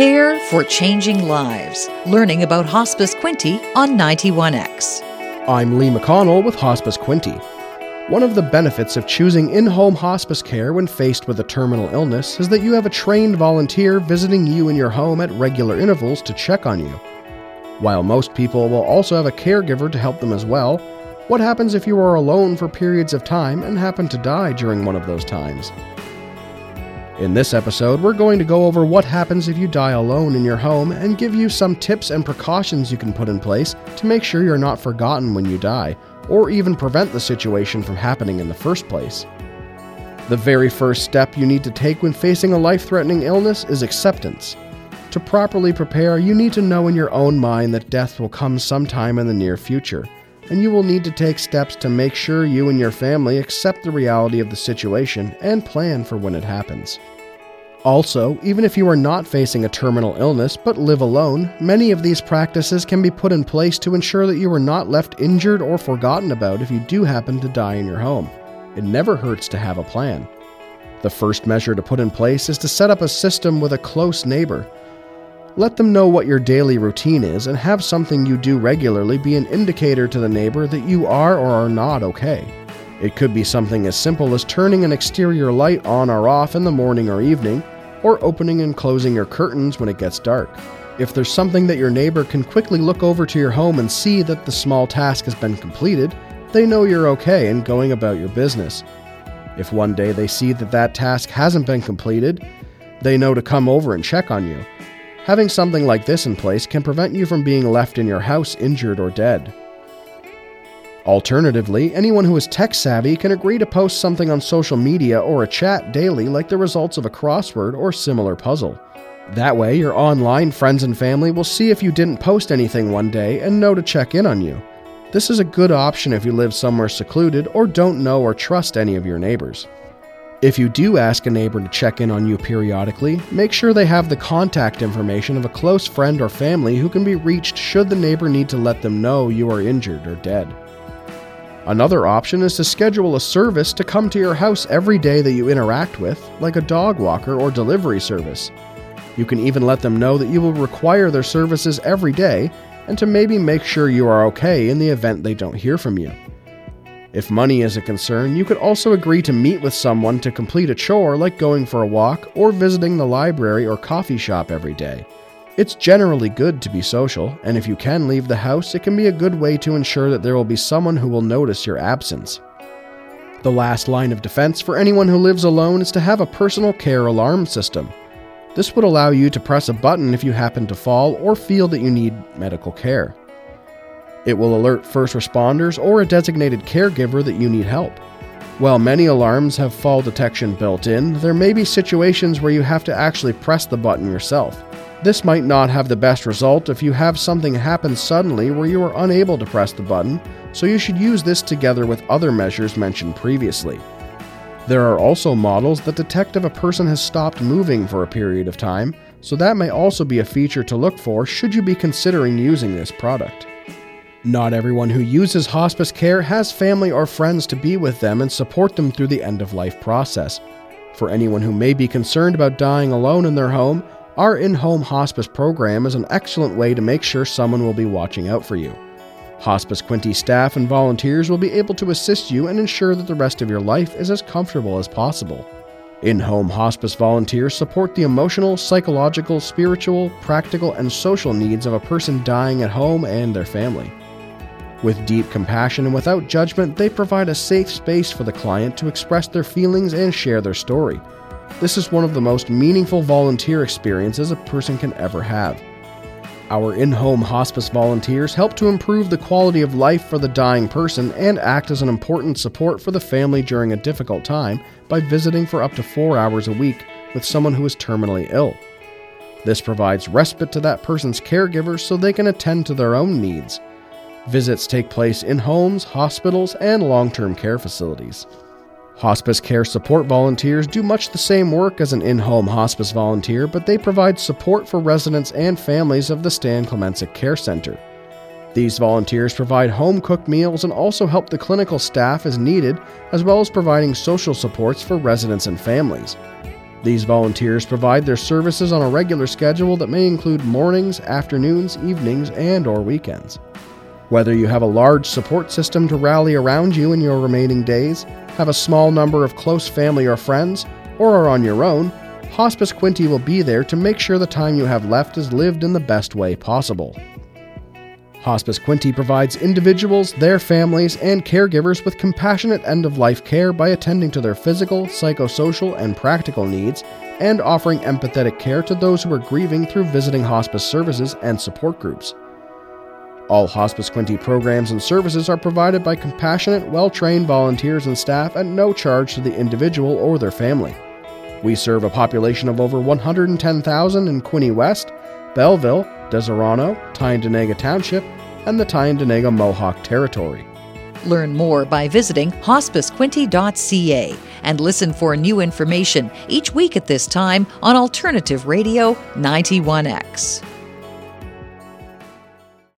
Care for Changing Lives, learning about Hospice Quinte on 91X. I'm Lee McConnell with Hospice Quinte. One of the benefits of choosing in home hospice care when faced with a terminal illness is that you have a trained volunteer visiting you in your home at regular intervals to check on you. While most people will also have a caregiver to help them as well, what happens if you are alone for periods of time and happen to die during one of those times? In this episode, we're going to go over what happens if you die alone in your home and give you some tips and precautions you can put in place to make sure you're not forgotten when you die, or even prevent the situation from happening in the first place. The very first step you need to take when facing a life threatening illness is acceptance. To properly prepare, you need to know in your own mind that death will come sometime in the near future, and you will need to take steps to make sure you and your family accept the reality of the situation and plan for when it happens. Also, even if you are not facing a terminal illness but live alone, many of these practices can be put in place to ensure that you are not left injured or forgotten about if you do happen to die in your home. It never hurts to have a plan. The first measure to put in place is to set up a system with a close neighbor. Let them know what your daily routine is and have something you do regularly be an indicator to the neighbor that you are or are not okay. It could be something as simple as turning an exterior light on or off in the morning or evening, or opening and closing your curtains when it gets dark. If there's something that your neighbor can quickly look over to your home and see that the small task has been completed, they know you're okay and going about your business. If one day they see that that task hasn't been completed, they know to come over and check on you. Having something like this in place can prevent you from being left in your house injured or dead. Alternatively, anyone who is tech savvy can agree to post something on social media or a chat daily, like the results of a crossword or similar puzzle. That way, your online friends and family will see if you didn't post anything one day and know to check in on you. This is a good option if you live somewhere secluded or don't know or trust any of your neighbors. If you do ask a neighbor to check in on you periodically, make sure they have the contact information of a close friend or family who can be reached should the neighbor need to let them know you are injured or dead. Another option is to schedule a service to come to your house every day that you interact with, like a dog walker or delivery service. You can even let them know that you will require their services every day and to maybe make sure you are okay in the event they don't hear from you. If money is a concern, you could also agree to meet with someone to complete a chore like going for a walk or visiting the library or coffee shop every day. It's generally good to be social, and if you can leave the house, it can be a good way to ensure that there will be someone who will notice your absence. The last line of defense for anyone who lives alone is to have a personal care alarm system. This would allow you to press a button if you happen to fall or feel that you need medical care. It will alert first responders or a designated caregiver that you need help. While many alarms have fall detection built in, there may be situations where you have to actually press the button yourself. This might not have the best result if you have something happen suddenly where you are unable to press the button, so you should use this together with other measures mentioned previously. There are also models that detect if a person has stopped moving for a period of time, so that may also be a feature to look for should you be considering using this product. Not everyone who uses hospice care has family or friends to be with them and support them through the end of life process. For anyone who may be concerned about dying alone in their home, our in home hospice program is an excellent way to make sure someone will be watching out for you. Hospice Quinte staff and volunteers will be able to assist you and ensure that the rest of your life is as comfortable as possible. In home hospice volunteers support the emotional, psychological, spiritual, practical, and social needs of a person dying at home and their family. With deep compassion and without judgment, they provide a safe space for the client to express their feelings and share their story. This is one of the most meaningful volunteer experiences a person can ever have. Our in home hospice volunteers help to improve the quality of life for the dying person and act as an important support for the family during a difficult time by visiting for up to four hours a week with someone who is terminally ill. This provides respite to that person's caregivers so they can attend to their own needs. Visits take place in homes, hospitals, and long term care facilities. Hospice care support volunteers do much the same work as an in home hospice volunteer, but they provide support for residents and families of the Stan Klemenczyk Care Center. These volunteers provide home cooked meals and also help the clinical staff as needed, as well as providing social supports for residents and families. These volunteers provide their services on a regular schedule that may include mornings, afternoons, evenings, and or weekends. Whether you have a large support system to rally around you in your remaining days, have a small number of close family or friends, or are on your own, Hospice Quinte will be there to make sure the time you have left is lived in the best way possible. Hospice Quinte provides individuals, their families, and caregivers with compassionate end of life care by attending to their physical, psychosocial, and practical needs, and offering empathetic care to those who are grieving through visiting hospice services and support groups. All Hospice Quinte programs and services are provided by compassionate, well trained volunteers and staff at no charge to the individual or their family. We serve a population of over 110,000 in Quinte West, Belleville, Deseronto, Tyendinaga Township, and the Tyendinaga Mohawk Territory. Learn more by visiting hospicequinte.ca and listen for new information each week at this time on Alternative Radio 91X.